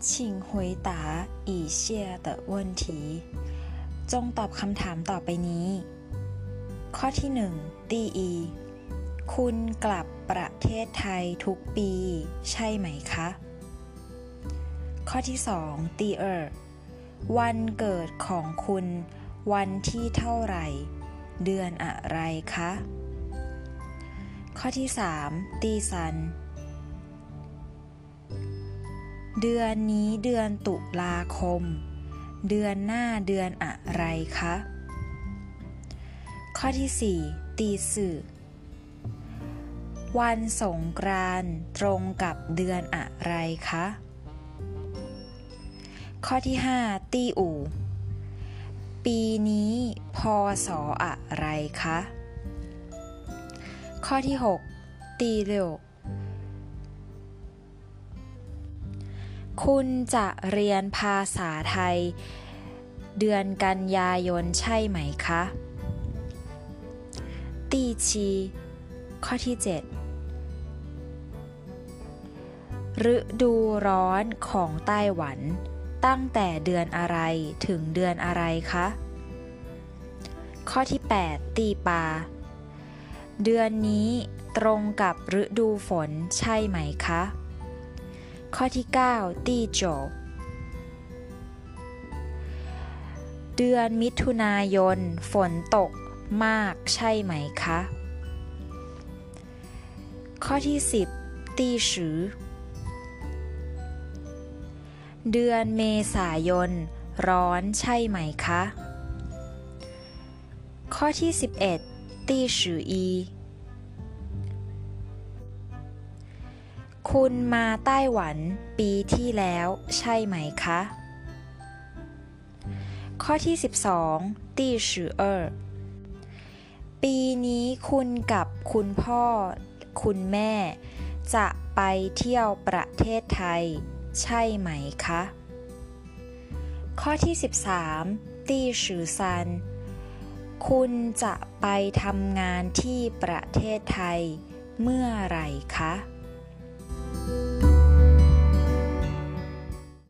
请回答以下的问题จงตอบคำถามต่อไปนี้ ข้อที่หนึ่งตีอี คุณกลับประเทศไทยทุกปี ใช่ไหมคะ ข้อที่สองตีเออร์วันเกิดของคุณ วันที่เท่าไหร่ เดือนอะไรคะ ข้อที่สามตีซัน เดือนนี้เดือนตุลาคม เดือนหน้าเดือนอะไรคะ ข้อที่ 4 ตีสื่อ วันสงกรานต์ตรงกับเดือนอะไรคะ ข้อที่ 5 ตีอู่ ปีนี้พศอะไรคะ ข้อที่ 6 ตีเร็ว คุณจะเรียนภาษาไทย เดือนกันยายนใช่ไหมคะตีชีข้อที่ 7 ฤดูร้อนของไต้หวัน ตั้งแต่เดือนอะไรถึงเดือนอะไรคะ ข้อที่ 8 ตีปา เดือนนี้ตรงกับฤดูฝนใช่ไหมคะ ข้อที่ 9 ตีโจ เดือนมิถุนายน ฝนตกมากใช่ไหมคะ ข้อที่ 10 ตีสือ เดือนเมษายน ร้อนใช่ไหมคะ ข้อที่ 11 ตีสืออี คุณมาไต้หวันปีที่แล้วใช่ไหมคะ ข้อที่ 12ตีสือเออปีนี้คุณกับคุณพ่อ คุณแม่ จะไปเที่ยวประเทศไทย ใช่ไหมคะ ข้อที่ 13ตีสือซัน คุณจะไปทำงานที่ประเทศไทย เมื่อไหร่คะ